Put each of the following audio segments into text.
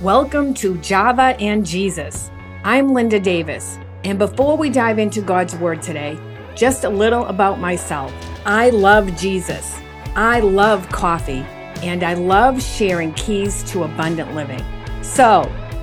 Welcome to Java and Jesus. I'm Linda Davis, and before we dive into God's Word today, just a little about myself. I love Jesus, I love coffee, and I love sharing keys to abundant living. So,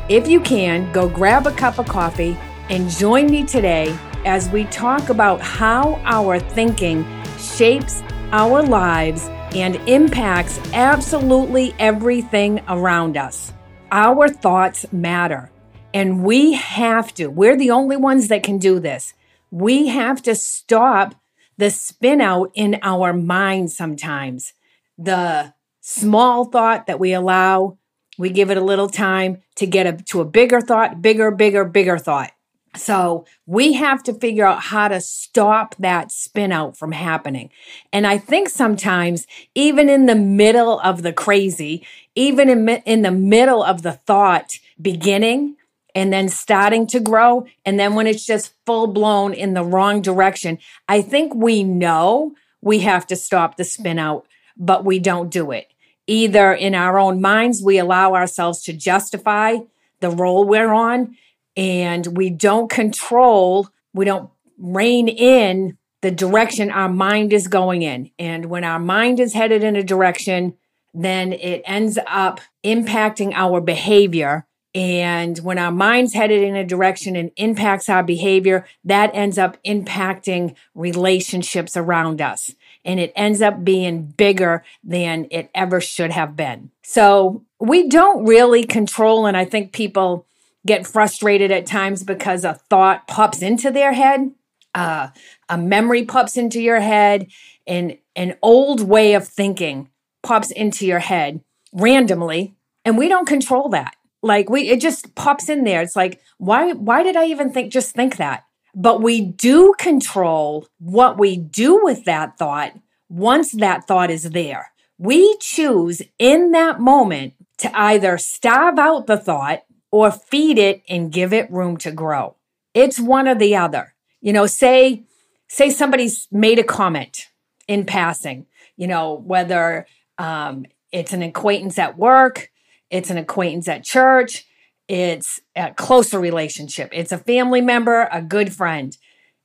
if you can, go grab a cup of coffee and join me today as we talk about how our thinking shapes our lives and impacts absolutely everything around us. Our thoughts matter. And we have to, we're the only ones that can do this. We have to stop the spin out in our mind sometimes. The small thought that we allow, we give it a little time to get a, to a bigger thought, bigger, bigger, bigger thought. So we have to figure out how to stop that spin out from happening. And I think sometimes, even in the middle of the crazy, even in, in the middle of the thought beginning and then starting to grow, and then when it's just full blown in the wrong direction, I think we know we have to stop the spin out, but we don't do it. Either in our own minds, we allow ourselves to justify the roll we're on and we don't control, we don't rein in the direction our mind is going in. And when our mind is headed in a direction, then it ends up impacting our behavior. And when our mind's headed in a direction and impacts our behavior, that ends up impacting relationships around us. And it ends up being bigger than it ever should have been. So we don't really control, and I think people get frustrated at times because a thought pops into their head, uh, a memory pops into your head, and an old way of thinking pops into your head randomly, and we don't control that. Like we, it just pops in there. It's like, why, why did I even think, just think that? But we do control what we do with that thought once that thought is there. We choose in that moment to either starve out the thought or feed it and give it room to grow. It's one or the other. You know, say, say somebody's made a comment in passing, you know, whether um, it's an acquaintance at work, it's an acquaintance at church, it's a closer relationship, it's a family member, a good friend.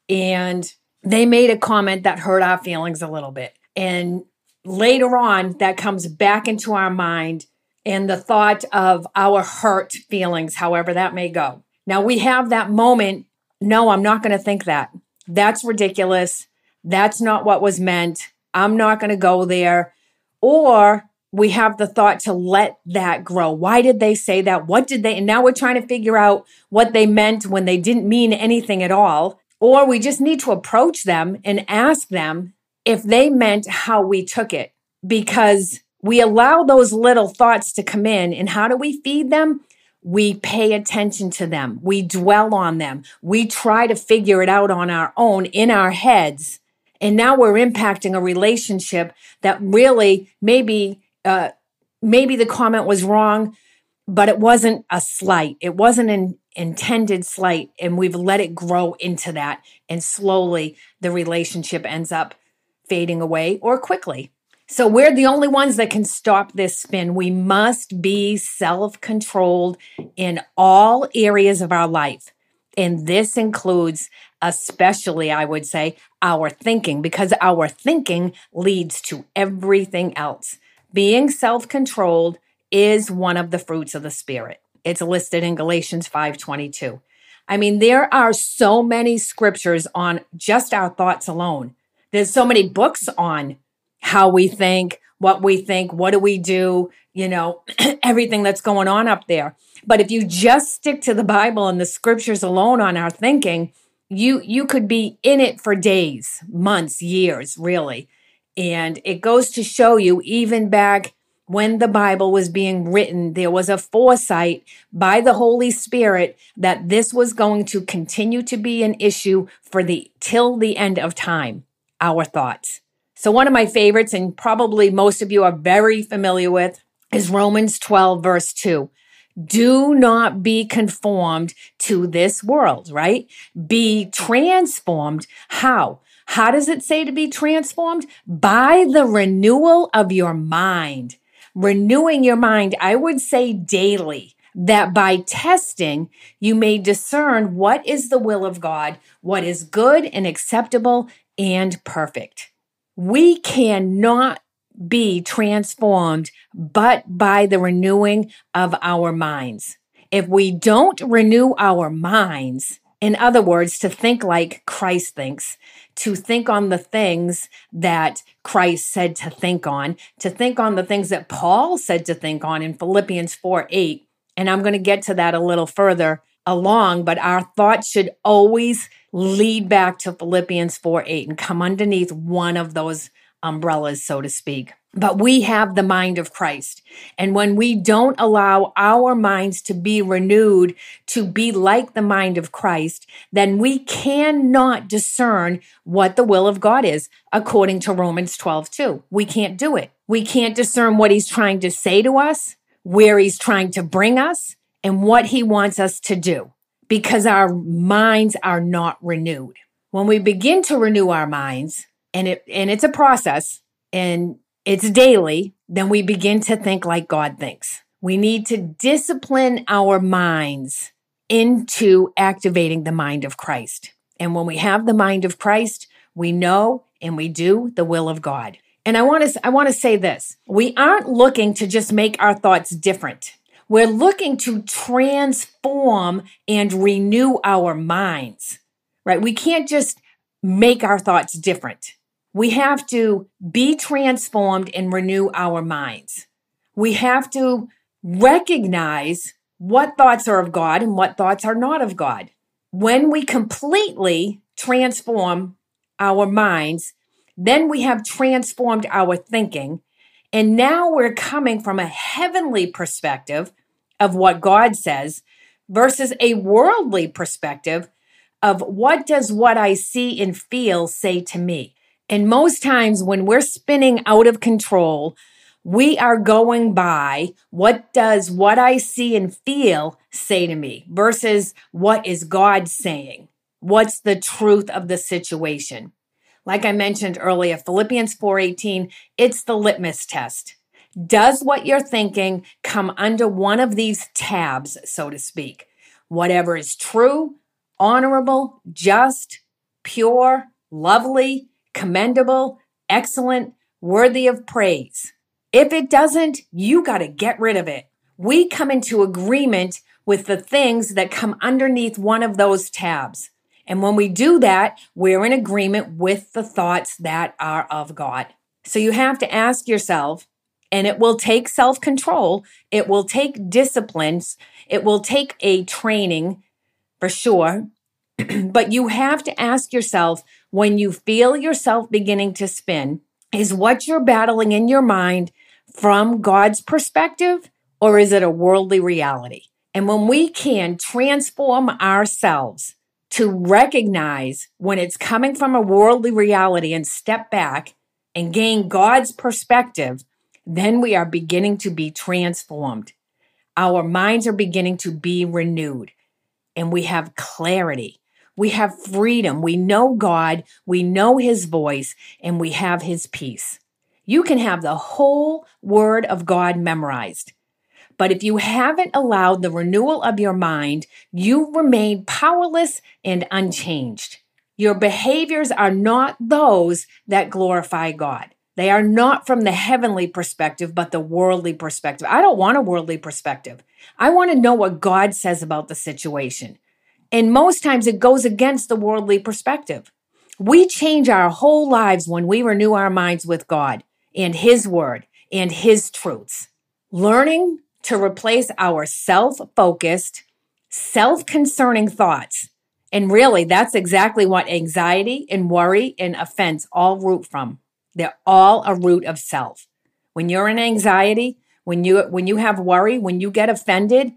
And they made a comment that hurt our feelings a little bit. And later on, that comes back into our mind and the thought of our hurt feelings, however that may go. Now we have that moment. No, I'm not going to think that. That's ridiculous. That's not what was meant. I'm not going to go there. Or we have the thought to let that grow. Why did they say that? What did they? And now we're trying to figure out what they meant when they didn't mean anything at all. Or we just need to approach them and ask them if they meant how we took it. Because we allow those little thoughts to come in. And how do we feed them? We pay attention to them. We dwell on them. We try to figure it out on our own in our heads. And now we're impacting a relationship that really maybe, uh, maybe the comment was wrong, but it wasn't a slight. It wasn't an intended slight. And we've let it grow into that. And slowly the relationship ends up fading away or quickly. So we're the only ones that can stop this spin. We must be self controlled in all areas of our life. And this includes, especially, I would say, our thinking, because our thinking leads to everything else. Being self controlled is one of the fruits of the Spirit. It's listed in Galatians 5:22. I mean, there are so many scriptures on just our thoughts alone. There's so many books on how we think, what we think, what do we do, you know, everything that's going on up there. But if you just stick to the Bible and the scriptures alone on our thinking, you you could be in it for days, months, years, really. And it goes to show you even back when the Bible was being written, there was a foresight by the Holy Spirit that this was going to continue to be an issue for the till the end of time, our thoughts. So, one of my favorites, and probably most of you are very familiar with, is Romans 12, verse 2. Do not be conformed to this world, right? Be transformed. How? How does it say to be transformed? By the renewal of your mind. Renewing your mind, I would say daily. that by testing you may discern what is the will of God, what is good and acceptable and perfect. We cannot be transformed but by the renewing of our minds. If we don't renew our minds, in other words, to think like Christ thinks, to think on the things that Christ said to think on, to think on the things that Paul said to think on in Philippians 4 8. And I'm going to get to that a little further along, but our thoughts should always lead back to Philippians 4 8 and come underneath one of those umbrellas, so to speak. But we have the mind of Christ. And when we don't allow our minds to be renewed to be like the mind of Christ, then we cannot discern what the will of God is, according to Romans 12, 2. We can't do it. We can't discern what he's trying to say to us, where he's trying to bring us, and what he wants us to do because our minds are not renewed. When we begin to renew our minds, and it and it's a process, and it's daily, then we begin to think like God thinks. We need to discipline our minds into activating the mind of Christ. And when we have the mind of Christ, we know and we do the will of God. And I want to I want to say this. We aren't looking to just make our thoughts different. We're looking to transform and renew our minds. Right? We can't just make our thoughts different. We have to be transformed and renew our minds. We have to recognize what thoughts are of God and what thoughts are not of God. When we completely transform our minds, then we have transformed our thinking. And now we're coming from a heavenly perspective of what God says versus a worldly perspective of what does what I see and feel say to me. And most times when we're spinning out of control, we are going by what does what I see and feel say to me versus what is God saying? What's the truth of the situation? Like I mentioned earlier, Philippians 4:18, it's the litmus test. Does what you're thinking come under one of these tabs, so to speak? Whatever is true, honorable, just, pure, lovely, commendable, excellent, worthy of praise. If it doesn't, you got to get rid of it. We come into agreement with the things that come underneath one of those tabs. And when we do that, we're in agreement with the thoughts that are of God. So you have to ask yourself, and it will take self control, it will take disciplines, it will take a training for sure. but you have to ask yourself when you feel yourself beginning to spin, is what you're battling in your mind from God's perspective, or is it a worldly reality? And when we can transform ourselves to recognize when it's coming from a worldly reality and step back and gain God's perspective, then we are beginning to be transformed. Our minds are beginning to be renewed and we have clarity. We have freedom. We know God, we know His voice, and we have His peace. You can have the whole Word of God memorized. But if you haven't allowed the renewal of your mind, you remain powerless and unchanged. Your behaviors are not those that glorify God. They are not from the heavenly perspective, but the worldly perspective. I don't want a worldly perspective. I want to know what God says about the situation. And most times it goes against the worldly perspective. We change our whole lives when we renew our minds with God and His Word and His truths. Learning to replace our self focused, self concerning thoughts. And really, that's exactly what anxiety and worry and offense all root from. They're all a root of self. When you're in anxiety, when you when you have worry, when you get offended,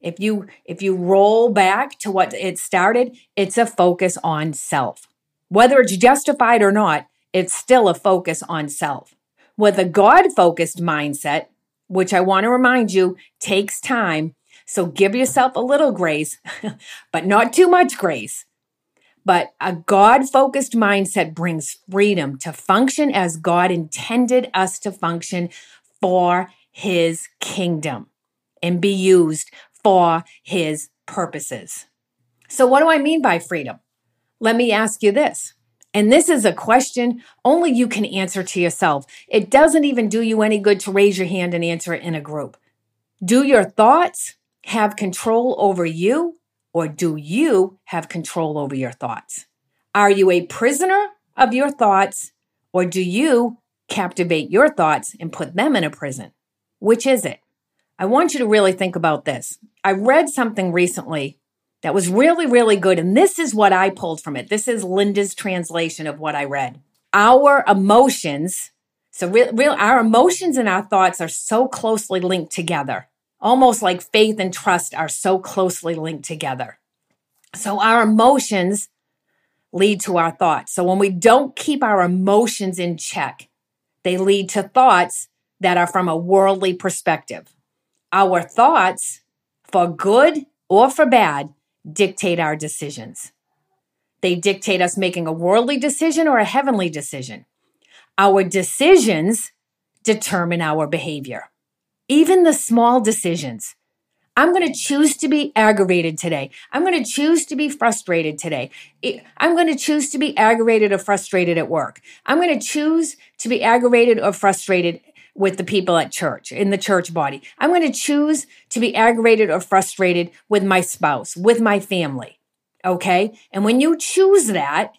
if you if you roll back to what it started, it's a focus on self. Whether it's justified or not, it's still a focus on self. With a God focused mindset, which I want to remind you takes time, so give yourself a little grace, but not too much grace. But a God focused mindset brings freedom to function as God intended us to function for his kingdom and be used for his purposes. So, what do I mean by freedom? Let me ask you this. And this is a question only you can answer to yourself. It doesn't even do you any good to raise your hand and answer it in a group. Do your thoughts have control over you, or do you have control over your thoughts? Are you a prisoner of your thoughts, or do you captivate your thoughts and put them in a prison? Which is it? I want you to really think about this. I read something recently that was really, really good. And this is what I pulled from it. This is Linda's translation of what I read. Our emotions, so real, our emotions and our thoughts are so closely linked together, almost like faith and trust are so closely linked together. So our emotions lead to our thoughts. So when we don't keep our emotions in check, they lead to thoughts that are from a worldly perspective. Our thoughts, for good or for bad, dictate our decisions. They dictate us making a worldly decision or a heavenly decision. Our decisions determine our behavior. Even the small decisions. I'm going to choose to be aggravated today. I'm going to choose to be frustrated today. I'm going to choose to be aggravated or frustrated at work. I'm going to choose to be aggravated or frustrated with the people at church, in the church body. I'm going to choose to be aggravated or frustrated with my spouse, with my family. Okay. And when you choose that,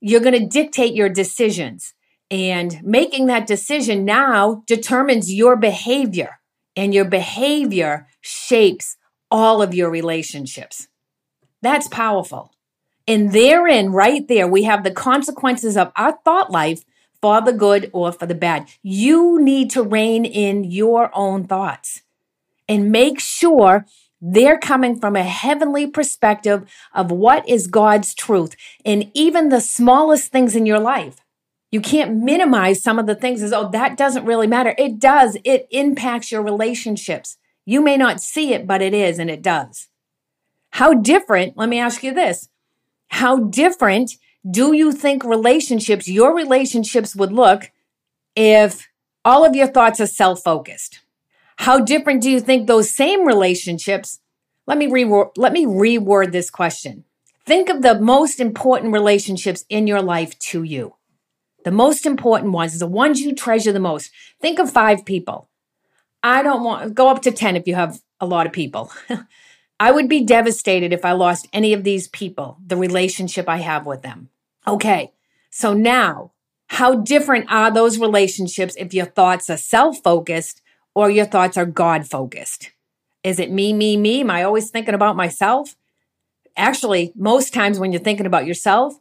you're going to dictate your decisions. And making that decision now determines your behavior, and your behavior shapes all of your relationships. That's powerful. And therein, right there, we have the consequences of our thought life for the good or for the bad. You need to rein in your own thoughts and make sure they're coming from a heavenly perspective of what is God's truth in even the smallest things in your life. You can't minimize some of the things as, oh, that doesn't really matter. It does. It impacts your relationships. You may not see it, but it is, and it does. How different, let me ask you this how different do you think relationships, your relationships would look if all of your thoughts are self focused? How different do you think those same relationships? Let me, re- let me reword this question. Think of the most important relationships in your life to you. The most important ones, is the ones you treasure the most. Think of five people. I don't want go up to 10 if you have a lot of people. I would be devastated if I lost any of these people, the relationship I have with them. Okay, so now, how different are those relationships if your thoughts are self focused or your thoughts are God focused? Is it me, me, me? Am I always thinking about myself? Actually, most times when you're thinking about yourself,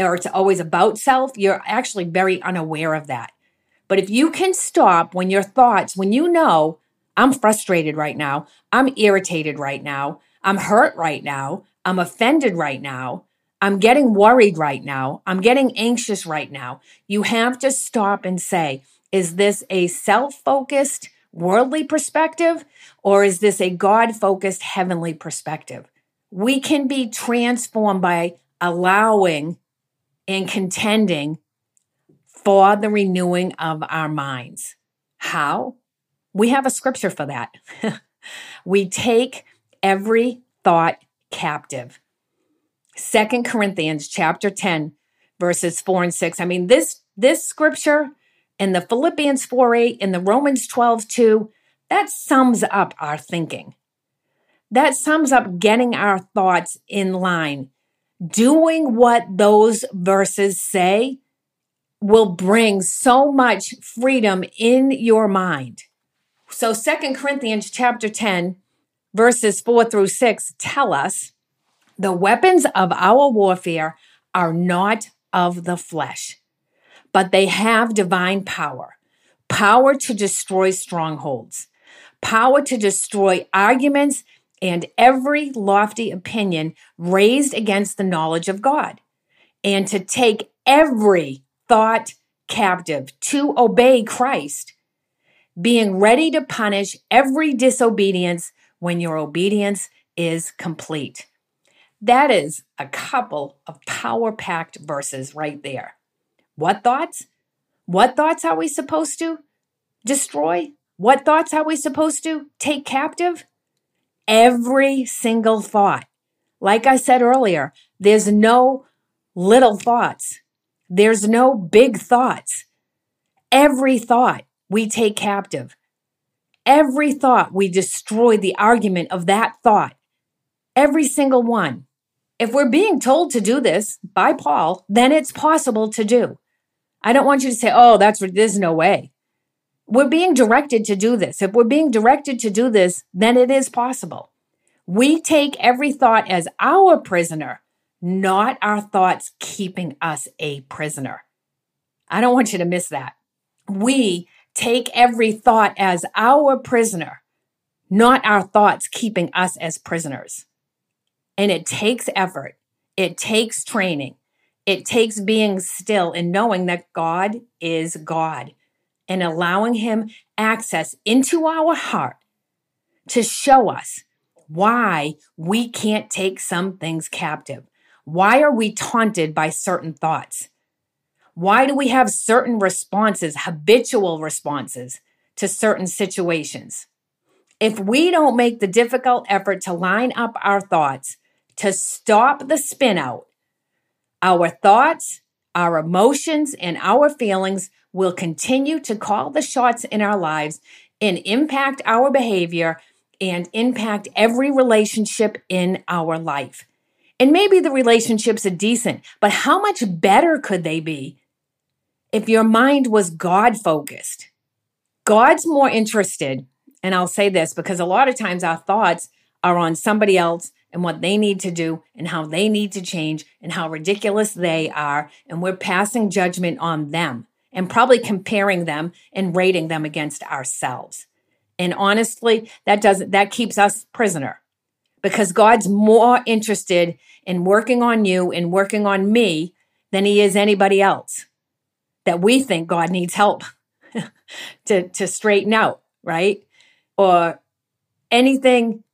or it's always about self, you're actually very unaware of that. But if you can stop when your thoughts, when you know I'm frustrated right now. I'm irritated right now. I'm hurt right now. I'm offended right now. I'm getting worried right now. I'm getting anxious right now. You have to stop and say, is this a self focused, worldly perspective, or is this a God focused, heavenly perspective? We can be transformed by allowing and contending for the renewing of our minds. How? We have a scripture for that. we take every thought captive. Second Corinthians chapter 10 verses 4 and 6. I mean this this scripture and the Philippians 4 8 and the Romans 12 2, that sums up our thinking. That sums up getting our thoughts in line. Doing what those verses say will bring so much freedom in your mind. So Second Corinthians chapter 10 verses 4 through 6 tell us the weapons of our warfare are not of the flesh, but they have divine power. Power to destroy strongholds, power to destroy arguments and every lofty opinion raised against the knowledge of God, and to take every thought captive to obey Christ being ready to punish every disobedience when your obedience is complete. That is a couple of power packed verses right there. What thoughts? What thoughts are we supposed to destroy? What thoughts are we supposed to take captive? Every single thought. Like I said earlier, there's no little thoughts. There's no big thoughts. Every thought we take captive. Every thought we destroy the argument of that thought. Every single one. If we're being told to do this by Paul, then it's possible to do. I don't want you to say, oh, that's, there's no way. We're being directed to do this. If we're being directed to do this, then it is possible. We take every thought as our prisoner, not our thoughts keeping us a prisoner. I don't want you to miss that. We take every thought as our prisoner, not our thoughts keeping us as prisoners. And it takes effort, it takes training, it takes being still and knowing that God is God and allowing Him access into our heart to show us why we can't take some things captive. Why are we taunted by certain thoughts? Why do we have certain responses, habitual responses to certain situations? If we don't make the difficult effort to line up our thoughts, to stop the spin out, our thoughts, our emotions, and our feelings will continue to call the shots in our lives and impact our behavior and impact every relationship in our life. And maybe the relationships are decent, but how much better could they be if your mind was God focused? God's more interested, and I'll say this because a lot of times our thoughts are on somebody else and what they need to do and how they need to change and how ridiculous they are. And we're passing judgment on them and probably comparing them and rating them against ourselves. And honestly, that doesn't that keeps us prisoner because God's more interested in working on you and working on me than he is anybody else that we think God needs help to to straighten out, right? Or anything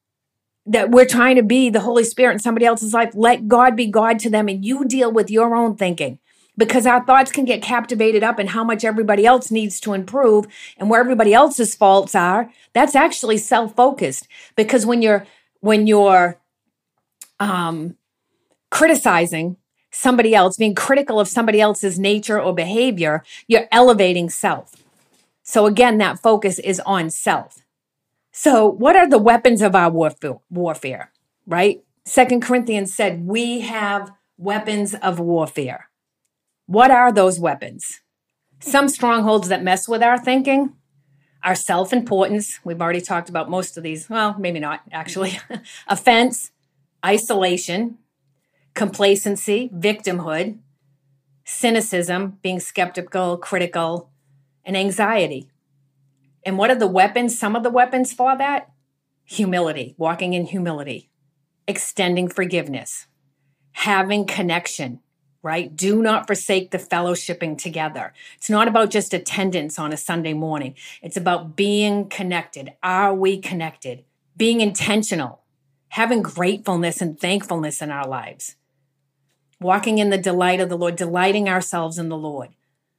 that we're trying to be the Holy Spirit in somebody else's life. Let God be God to them and you deal with your own thinking because our thoughts can get captivated up in how much everybody else needs to improve and where everybody else's faults are. That's actually self-focused because when you're when you're um criticizing somebody else being critical of somebody else's nature or behavior you're elevating self. So again that focus is on self so what are the weapons of our warfare warfare right second corinthians said we have weapons of warfare what are those weapons? Some strongholds that mess with our thinking our self importance. We've already talked about most of these. Well, maybe not actually. Offense, isolation, complacency, victimhood, cynicism, being skeptical, critical, and anxiety. And what are the weapons? Some of the weapons for that? Humility, walking in humility, extending forgiveness, having connection, right? Do not forsake the fellowshipping together. It's not about just attendance on a Sunday morning, it's about being connected. Are we connected? Being intentional, having gratefulness and thankfulness in our lives, walking in the delight of the Lord, delighting ourselves in the Lord,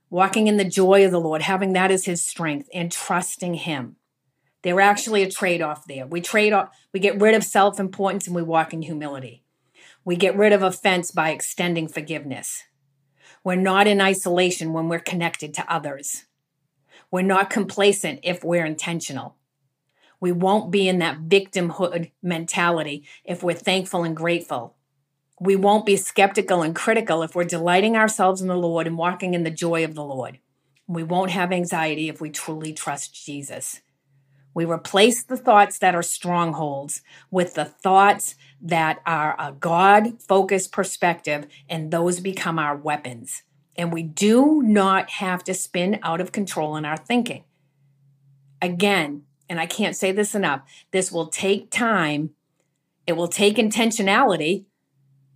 walking in the joy of the Lord, having that as His strength, and trusting Him. They're actually a trade off there. We trade off, we get rid of self importance and we walk in humility. We get rid of offense by extending forgiveness. We're not in isolation when we're connected to others. We're not complacent if we're intentional. We won't be in that victimhood mentality if we're thankful and grateful. We won't be skeptical and critical if we're delighting ourselves in the Lord and walking in the joy of the Lord. We won't have anxiety if we truly trust Jesus. We replace the thoughts that are strongholds with the thoughts that are a God focused perspective, and those become our weapons. And we do not have to spin out of control in our thinking. Again, and I can't say this enough, this will take time, it will take intentionality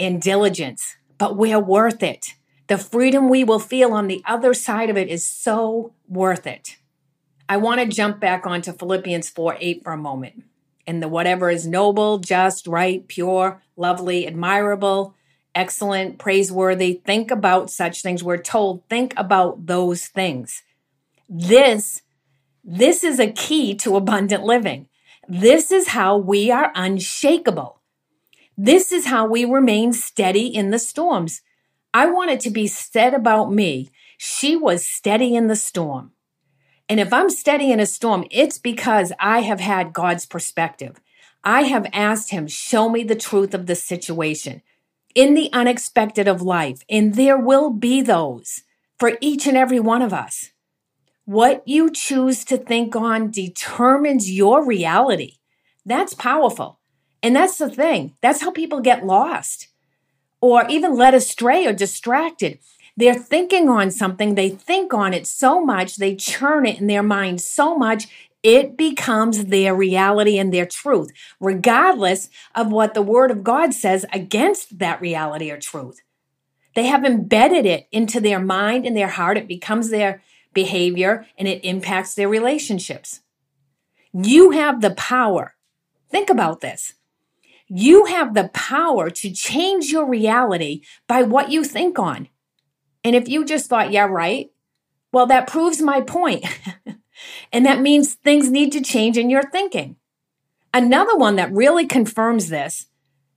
and diligence, but we're worth it. The freedom we will feel on the other side of it is so worth it. I want to jump back onto Philippians 4 8 for a moment. And the whatever is noble, just, right, pure, lovely, admirable, excellent, praiseworthy, think about such things. We're told, think about those things. This, this is a key to abundant living. This is how we are unshakable. This is how we remain steady in the storms. I want it to be said about me. She was steady in the storm. And if I'm steady in a storm, it's because I have had God's perspective. I have asked Him, show me the truth of the situation in the unexpected of life. And there will be those for each and every one of us. What you choose to think on determines your reality. That's powerful. And that's the thing. That's how people get lost or even led astray or distracted. They're thinking on something, they think on it so much, they churn it in their mind so much, it becomes their reality and their truth, regardless of what the Word of God says against that reality or truth. They have embedded it into their mind and their heart. It becomes their behavior and it impacts their relationships. You have the power. Think about this. You have the power to change your reality by what you think on. And if you just thought, yeah, right, well, that proves my point. and that means things need to change in your thinking. Another one that really confirms this,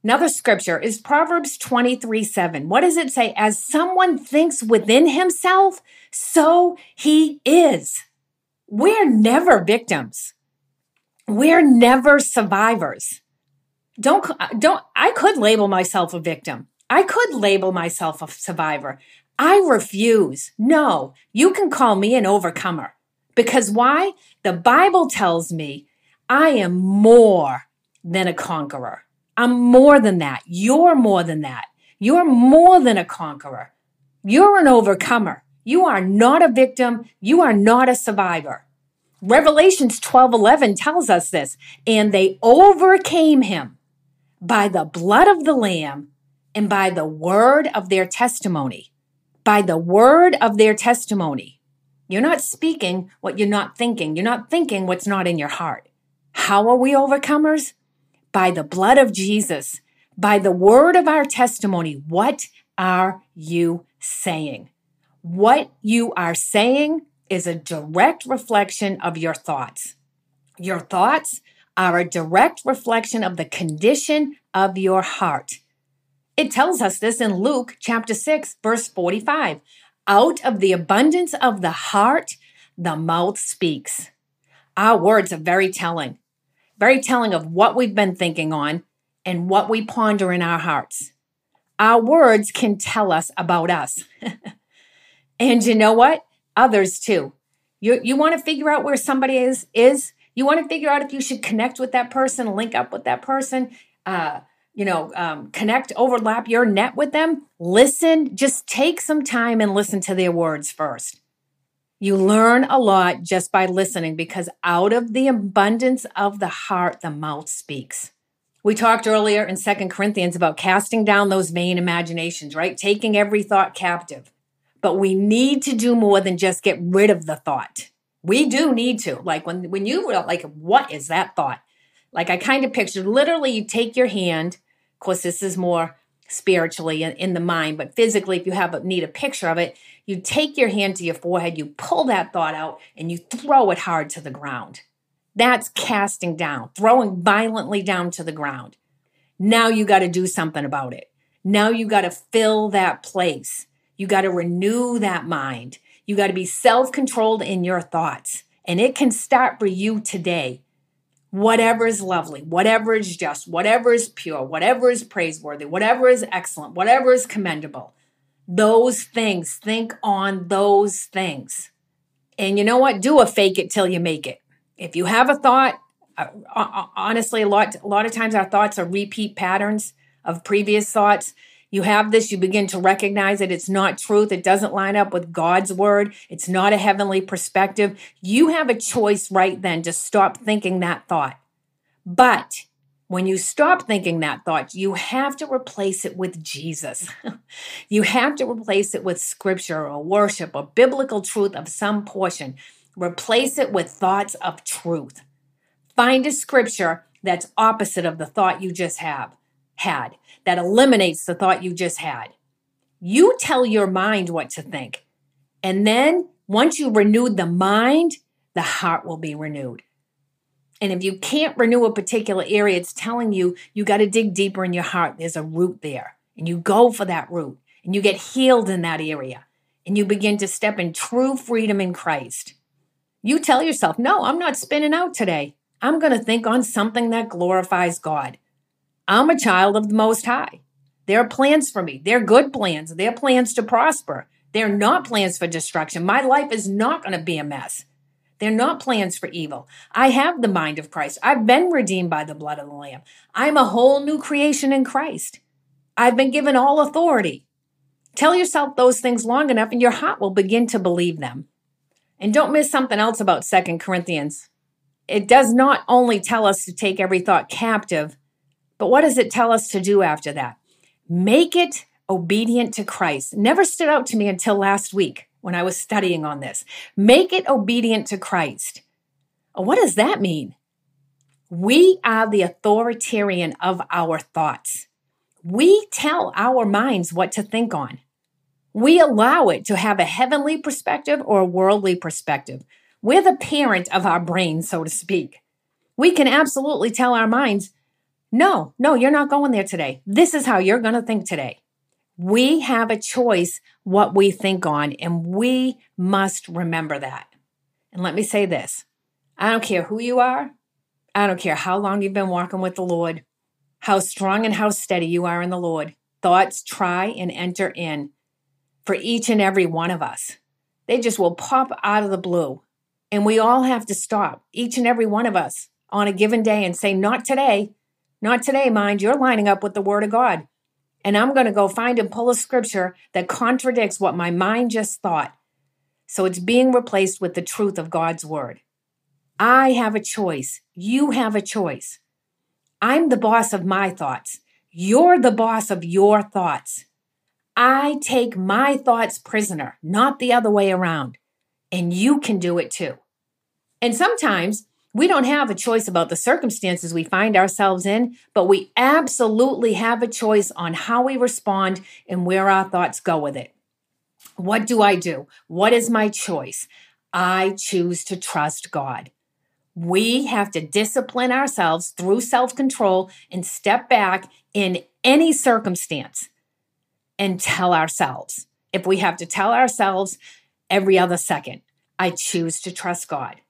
another scripture, is Proverbs 23 7. What does it say? As someone thinks within himself, so he is. We're never victims. We're never survivors. Don't, don't, I could label myself a victim. I could label myself a survivor. I refuse. No, you can call me an overcomer. Because why? The Bible tells me I am more than a conqueror. I'm more than that. You're more than that. You're more than a conqueror. You're an overcomer. You are not a victim. You are not a survivor. Revelations 12 11 tells us this. And they overcame him by the blood of the Lamb and by the word of their testimony by the word of their testimony. You're not speaking what you're not thinking. You're not thinking what's not in your heart. How are we overcomers? By the blood of Jesus, by the word of our testimony. What are you saying? What you are saying is a direct reflection of your thoughts. Your thoughts are a direct reflection of the condition of your heart. It tells us this in Luke chapter 6, verse 45. Out of the abundance of the heart, the mouth speaks. Our words are very telling, very telling of what we've been thinking on and what we ponder in our hearts. Our words can tell us about us. and you know what? Others too. You, you want to figure out where somebody is, is. You want to figure out if you should connect with that person, link up with that person. Uh, you know, um, connect, overlap your net with them, listen, just take some time and listen to their words first. You learn a lot just by listening because out of the abundance of the heart, the mouth speaks. We talked earlier in Second Corinthians about casting down those vain imaginations, right? Taking every thought captive. But we need to do more than just get rid of the thought. We do need to. Like when, when you were like, what is that thought? Like I kind of pictured literally you take your hand course, this is more spiritually in, in the mind, but physically, if you have a, need a picture of it, you take your hand to your forehead, you pull that thought out, and you throw it hard to the ground. That's casting down, throwing violently down to the ground. Now you got to do something about it. Now you got to fill that place. You got to renew that mind. You got to be self controlled in your thoughts. And it can start for you today whatever is lovely, whatever is just, whatever is pure, whatever is praiseworthy, whatever is excellent, whatever is commendable. Those things, think on those things. And you know what? Do a fake it till you make it. If you have a thought, uh, honestly, a lot, a lot of times our thoughts are repeat patterns of previous thoughts. You have this, you begin to recognize that it's not truth. It doesn't line up with God's word. It's not a heavenly perspective. You have a choice right then to stop thinking that thought. But when you stop thinking that thought, you have to replace it with Jesus. you have to replace it with scripture or worship or biblical truth of some portion. Replace it with thoughts of truth. Find a scripture that's opposite of the thought you just have had that eliminates the thought you just had. You tell your mind what to think. And then once you renewed the mind, the heart will be renewed. And if you can't renew a particular area, it's telling you you got to dig deeper in your heart. There's a root there. And you go for that root and you get healed in that area and you begin to step in true freedom in Christ. You tell yourself, no, I'm not spinning out today. I'm going to think on something that glorifies God. I'm a child of the Most High. There are plans for me. They're good plans. They're plans to prosper. They're not plans for destruction. My life is not going to be a mess. They're not plans for evil. I have the mind of Christ. I've been redeemed by the blood of the Lamb. I'm a whole new creation in Christ. I've been given all authority. Tell yourself those things long enough and your heart will begin to believe them. And don't miss something else about Second Corinthians. It does not only tell us to take every thought captive, but what does it tell us to do after that? Make it obedient to Christ. Never stood out to me until last week when I was studying on this. Make it obedient to Christ. What does that mean? We are the authoritarian of our thoughts. We tell our minds what to think on. We allow it to have a heavenly perspective or a worldly perspective. We're the parent of our brain, so to speak. We can absolutely tell our minds, no, no, you're not going there today. This is how you're going to think today. We have a choice what we think on, and we must remember that. And let me say this I don't care who you are, I don't care how long you've been walking with the Lord, how strong and how steady you are in the Lord. Thoughts try and enter in for each and every one of us. They just will pop out of the blue. And we all have to stop, each and every one of us, on a given day and say, Not today. Not today, mind. You're lining up with the Word of God. And I'm going to go find and pull a scripture that contradicts what my mind just thought. So it's being replaced with the truth of God's Word. I have a choice. You have a choice. I'm the boss of my thoughts. You're the boss of your thoughts. I take my thoughts prisoner, not the other way around. And you can do it too. And sometimes we don't have a choice about the circumstances we find ourselves in, but we absolutely have a choice on how we respond and where our thoughts go with it. What do I do? What is my choice? I choose to trust God. We have to discipline ourselves through self control and step back in any circumstance and tell ourselves. If we have to tell ourselves every other second, I choose to trust God.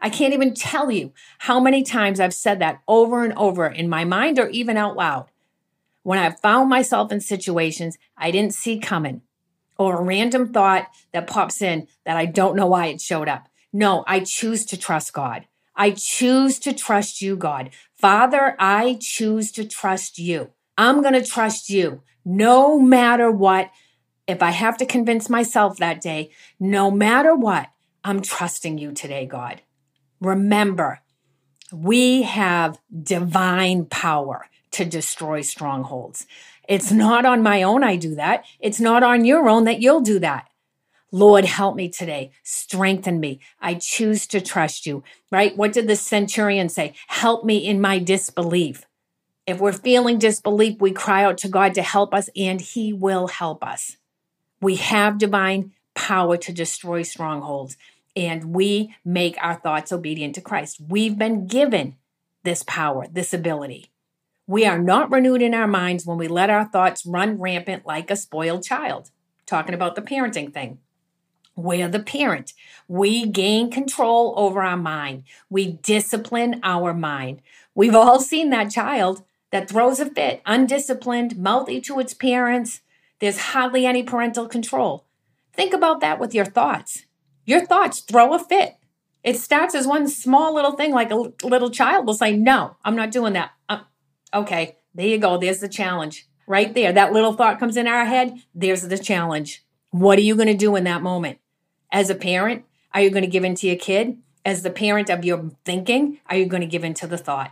I can't even tell you how many times I've said that over and over in my mind or even out loud. When I've found myself in situations I didn't see coming, or a random thought that pops in that I don't know why it showed up. No, I choose to trust God. I choose to trust you, God. Father, I choose to trust you. I'm going to trust you no matter what. If I have to convince myself that day, no matter what, I'm trusting you today, God. Remember, we have divine power to destroy strongholds. It's not on my own I do that. It's not on your own that you'll do that. Lord, help me today. Strengthen me. I choose to trust you, right? What did the centurion say? Help me in my disbelief. If we're feeling disbelief, we cry out to God to help us, and He will help us. We have divine power to destroy strongholds and we make our thoughts obedient to Christ. We've been given this power, this ability. We are not renewed in our minds when we let our thoughts run rampant like a spoiled child. Talking about the parenting thing. We're the parent. We gain control over our mind. We discipline our mind. We've all seen that child that throws a fit, undisciplined, mouthy to its parents. There's hardly any parental control. Think about that with your thoughts. Your thoughts throw a fit. It starts as one small little thing, like a little child will say, No, I'm not doing that. Uh, okay, there you go. There's the challenge right there. That little thought comes in our head. There's the challenge. What are you going to do in that moment? As a parent, are you going to give in to your kid? As the parent of your thinking, are you going to give in to the thought?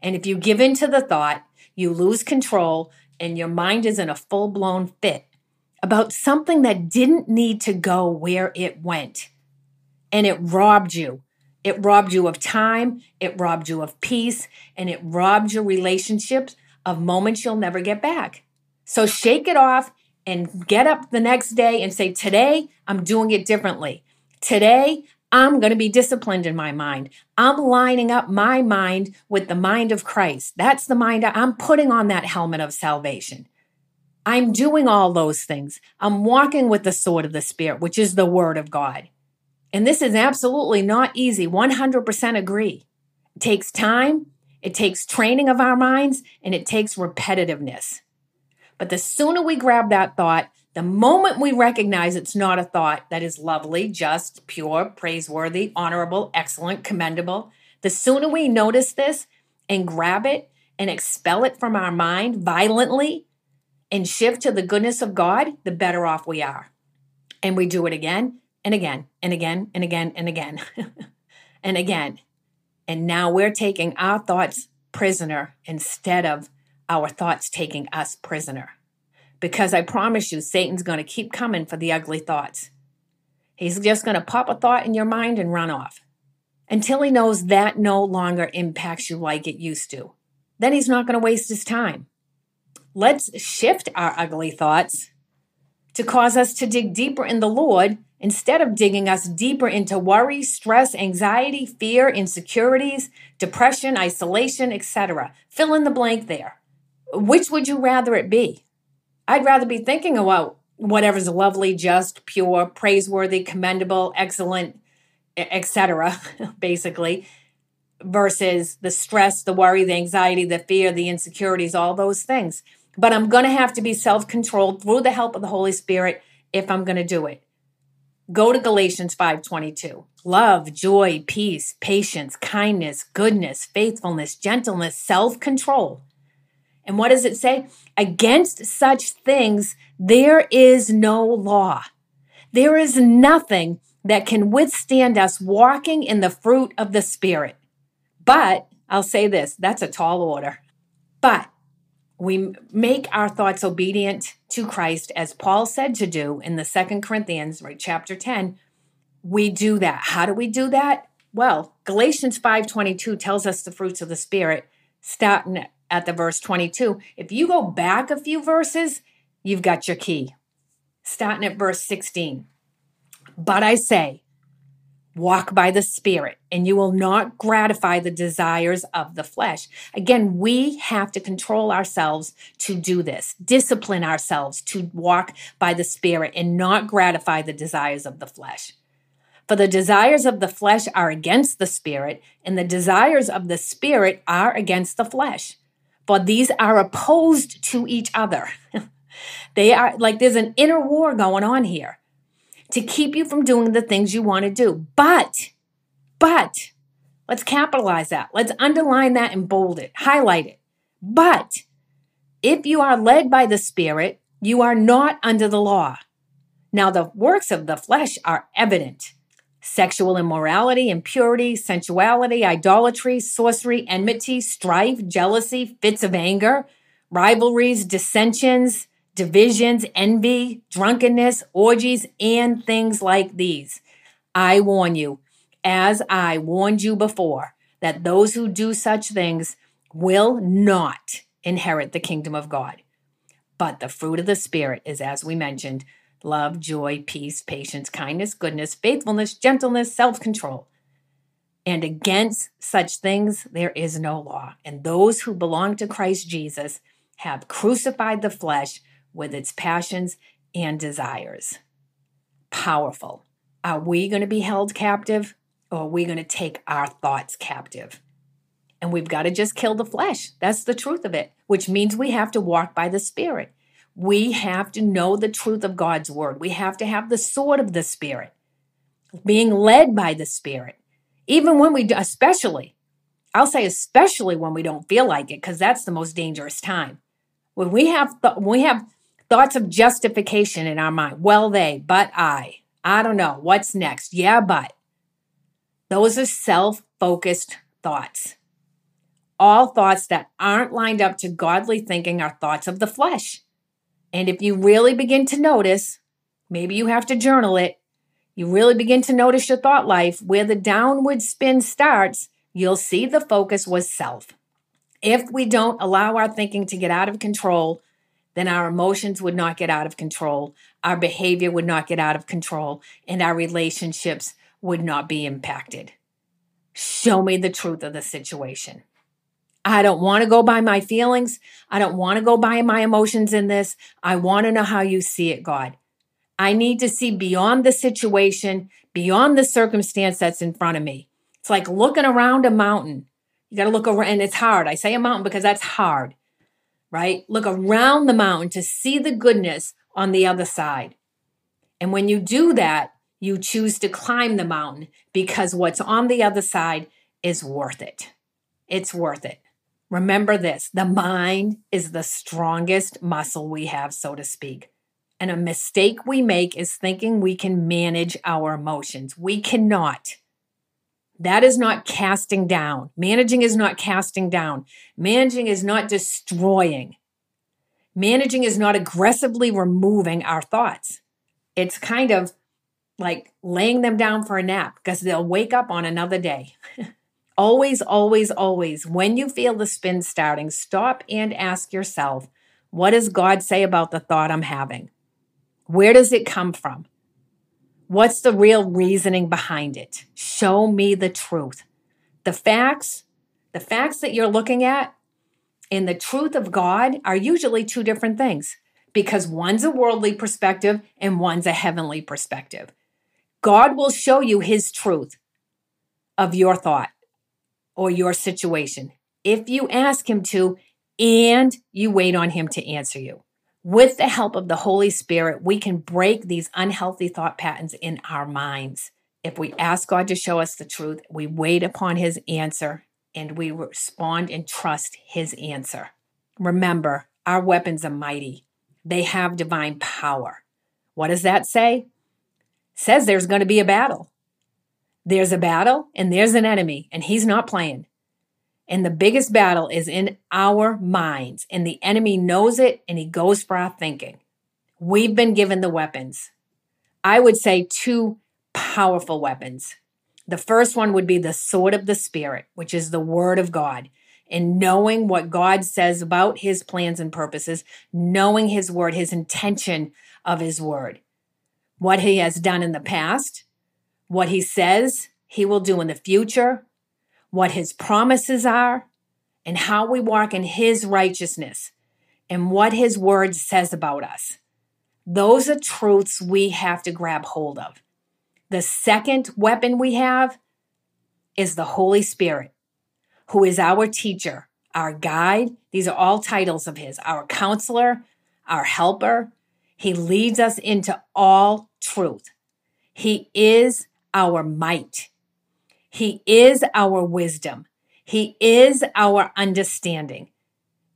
And if you give in to the thought, you lose control and your mind is in a full blown fit about something that didn't need to go where it went. And it robbed you. It robbed you of time, it robbed you of peace, and it robbed your relationships of moments you'll never get back. So shake it off and get up the next day and say, Today, I'm doing it differently. Today, I'm going to be disciplined in my mind. I'm lining up my mind with the mind of Christ. That's the mind I'm putting on that helmet of salvation. I'm doing all those things. I'm walking with the sword of the Spirit, which is the word of God. And this is absolutely not easy. 100% agree. It takes time, it takes training of our minds, and it takes repetitiveness. But the sooner we grab that thought, the moment we recognize it's not a thought that is lovely, just, pure, praiseworthy, honorable, excellent, commendable, the sooner we notice this and grab it and expel it from our mind violently and shift to the goodness of God, the better off we are. And we do it again and again and again and again and again and again. And now we're taking our thoughts prisoner instead of our thoughts taking us prisoner because I promise you, Satan's going to keep coming for the ugly thoughts. He's just going to pop a thought in your mind and run off until he knows that no longer impacts you like it used to. Then he's not going to waste his time. Let's shift our ugly thoughts to cause us to dig deeper in the Lord instead of digging us deeper into worry, stress, anxiety, fear, insecurities, depression, isolation, etc. Fill in the blank there. Which would you rather it be? I'd rather be thinking about whatever's lovely, just, pure, praiseworthy, commendable, excellent, etc. basically, versus the stress, the worry, the anxiety, the fear, the insecurities, all those things. But I'm going to have to be self-controlled through the help of the Holy Spirit if I'm going to do it. Go to Galatians 5:22. Love, joy, peace, patience, kindness, goodness, faithfulness, gentleness, self-control. And what does it say? Against such things, there is no law. There is nothing that can withstand us walking in the fruit of the Spirit. But I'll say this that's a tall order. But we make our thoughts obedient to Christ, as Paul said to do in the Second Corinthians, right, chapter 10. We do that. How do we do that? Well, Galatians 5:22 tells us the fruits of the Spirit, starting at the verse 22. If you go back a few verses, you've got your key. Starting at verse 16. But I say, walk by the Spirit, and you will not gratify the desires of the flesh. Again, we have to control ourselves to do this, discipline ourselves to walk by the Spirit and not gratify the desires of the flesh. For the desires of the flesh are against the Spirit, and the desires of the Spirit are against the flesh for these are opposed to each other. they are like there's an inner war going on here to keep you from doing the things you want to do. But, but, let's capitalize that. Let's underline that and bold it, highlight it. But if you are led by the Spirit, you are not under the law. Now, the works of the flesh are evident sexual immorality, impurity, sensuality, idolatry, sorcery, enmity, strife, jealousy, fits of anger, rivalries, dissensions, divisions, envy, drunkenness, orgies, and things like these. I warn you, as I warned you before, that those who do such things will not inherit the kingdom of God. But the fruit of the Spirit is, as we mentioned, love, joy, peace, patience, kindness, goodness, faithfulness, gentleness, self control. And against such things there is no law. And those who belong to Christ Jesus have crucified the flesh with its passions and desires. Powerful. Are we going to be held captive or are we going to take our thoughts captive? And we've got to just kill the flesh. That's the truth of it, which means we have to walk by the Spirit. We have to know the truth of God's word. We have to have the sword of the Spirit, being led by the Spirit. Even when we, especially, I'll say especially when we don't feel like it, because that's the most dangerous time. When we have th- when we have thoughts of justification in our mind. Well, they, but I. I don't know. What's next? Yeah, but. Those are self focused thoughts. All thoughts that aren't lined up to godly thinking are thoughts of the flesh. And if you really begin to notice, maybe you have to journal it, you really begin to notice your thought life, where the downward spin starts, you'll see the focus was self. If we don't allow our thinking to get out of control, then our emotions would not get out of control, our behavior would not get out of control, and our relationships would not be impacted. Show me the truth of the situation. I don't want to go by my feelings. I don't want to go by my emotions in this. I want to know how you see it, God. I need to see beyond the situation, beyond the circumstance that's in front of me. It's like looking around a mountain. You got to look around, and it's hard. I say a mountain because that's hard, right? Look around the mountain to see the goodness on the other side. And when you do that, you choose to climb the mountain because what's on the other side is worth it. It's worth it. Remember this the mind is the strongest muscle we have, so to speak. And a mistake we make is thinking we can manage our emotions. We cannot. That is not casting down. Managing is not casting down. Managing is not destroying. Managing is not aggressively removing our thoughts. It's kind of like laying them down for a nap because they'll wake up on another day. always, always, always, when you feel the spin starting, stop and ask yourself, what does God say about the thought I'm having? Where does it come from? What's the real reasoning behind it? Show me the truth. The facts, the facts that you're looking at and the truth of God are usually two different things because one's a worldly perspective and one's a heavenly perspective. God will show you his truth of your thought or your situation if you ask him to and you wait on him to answer you. With the help of the Holy Spirit, we can break these unhealthy thought patterns in our minds. If we ask God to show us the truth, we wait upon his answer and we respond and trust his answer. Remember, our weapons are mighty. They have divine power. What does that say? says there's going to be a battle. There's a battle and there's an enemy, and he's not playing. And the biggest battle is in our minds, and the enemy knows it and he goes for our thinking. We've been given the weapons. I would say two powerful weapons. The first one would be the sword of the Spirit, which is the word of God. And knowing what God says about his plans and purposes, knowing his word, his intention of his word what he has done in the past, what he says he will do in the future, what his promises are, and how we walk in his righteousness and what his word says about us. Those are truths we have to grab hold of. The second weapon we have is the Holy Spirit, who is our teacher, our guide. These are all titles of his our counselor, our helper, he leads us into all truth. He is our might. He is our wisdom. He is our understanding.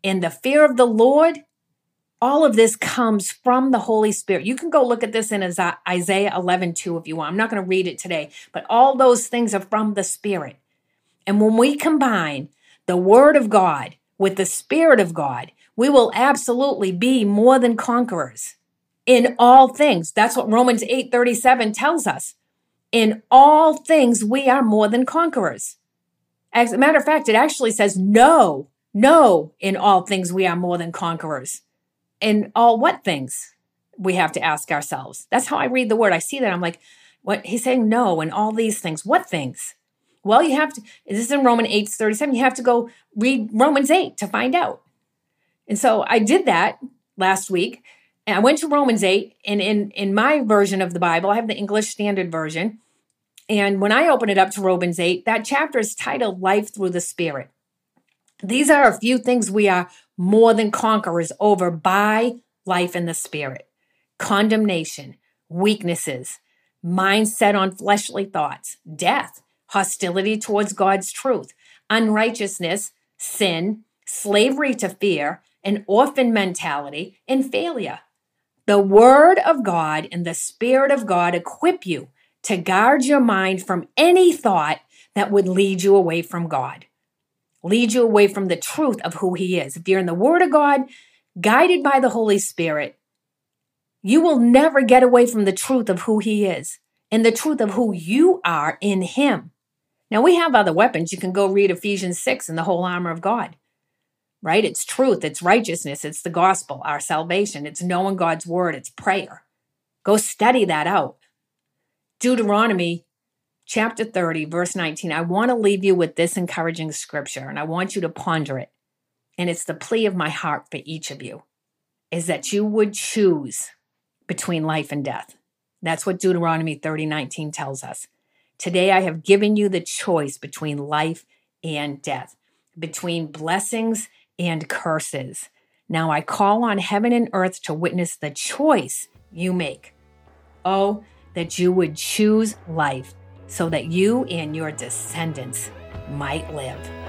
In the fear of the Lord, all of this comes from the Holy Spirit. You can go look at this in Isaiah 11, 2 if you want. I'm not going to read it today, but all those things are from the Spirit. And when we combine the Word of God with the Spirit of God, we will absolutely be more than conquerors in all things. That's what Romans 8:37 tells us. In all things we are more than conquerors. As a matter of fact, it actually says no, no, in all things we are more than conquerors. In all what things? We have to ask ourselves. That's how I read the word. I see that. I'm like, what he's saying no in all these things. What things? Well, you have to, this is in Romans 8 37. You have to go read Romans 8 to find out. And so I did that last week and I went to Romans 8, and in, in my version of the Bible, I have the English Standard Version. And when I open it up to Romans 8, that chapter is titled Life Through the Spirit. These are a few things we are more than conquerors over by life in the Spirit condemnation, weaknesses, mindset on fleshly thoughts, death, hostility towards God's truth, unrighteousness, sin, slavery to fear, an orphan mentality, and failure. The Word of God and the Spirit of God equip you to guard your mind from any thought that would lead you away from God, lead you away from the truth of who He is. If you're in the Word of God, guided by the Holy Spirit, you will never get away from the truth of who He is and the truth of who you are in Him. Now, we have other weapons. You can go read Ephesians 6 and the whole armor of God right? It's truth, it's righteousness, it's the gospel, our salvation, it's knowing God's word, it's prayer. Go study that out. Deuteronomy chapter 30, verse 19, I want to leave you with this encouraging scripture and I want you to ponder it. And it's the plea of my heart for each of you is that you would choose between life and death. That's what Deuteronomy 30, 19 tells us. Today I have given you the choice between life and death, between blessings and curses. Now I call on heaven and earth to witness the choice you make. Oh, that you would choose life so that you and your descendants might live.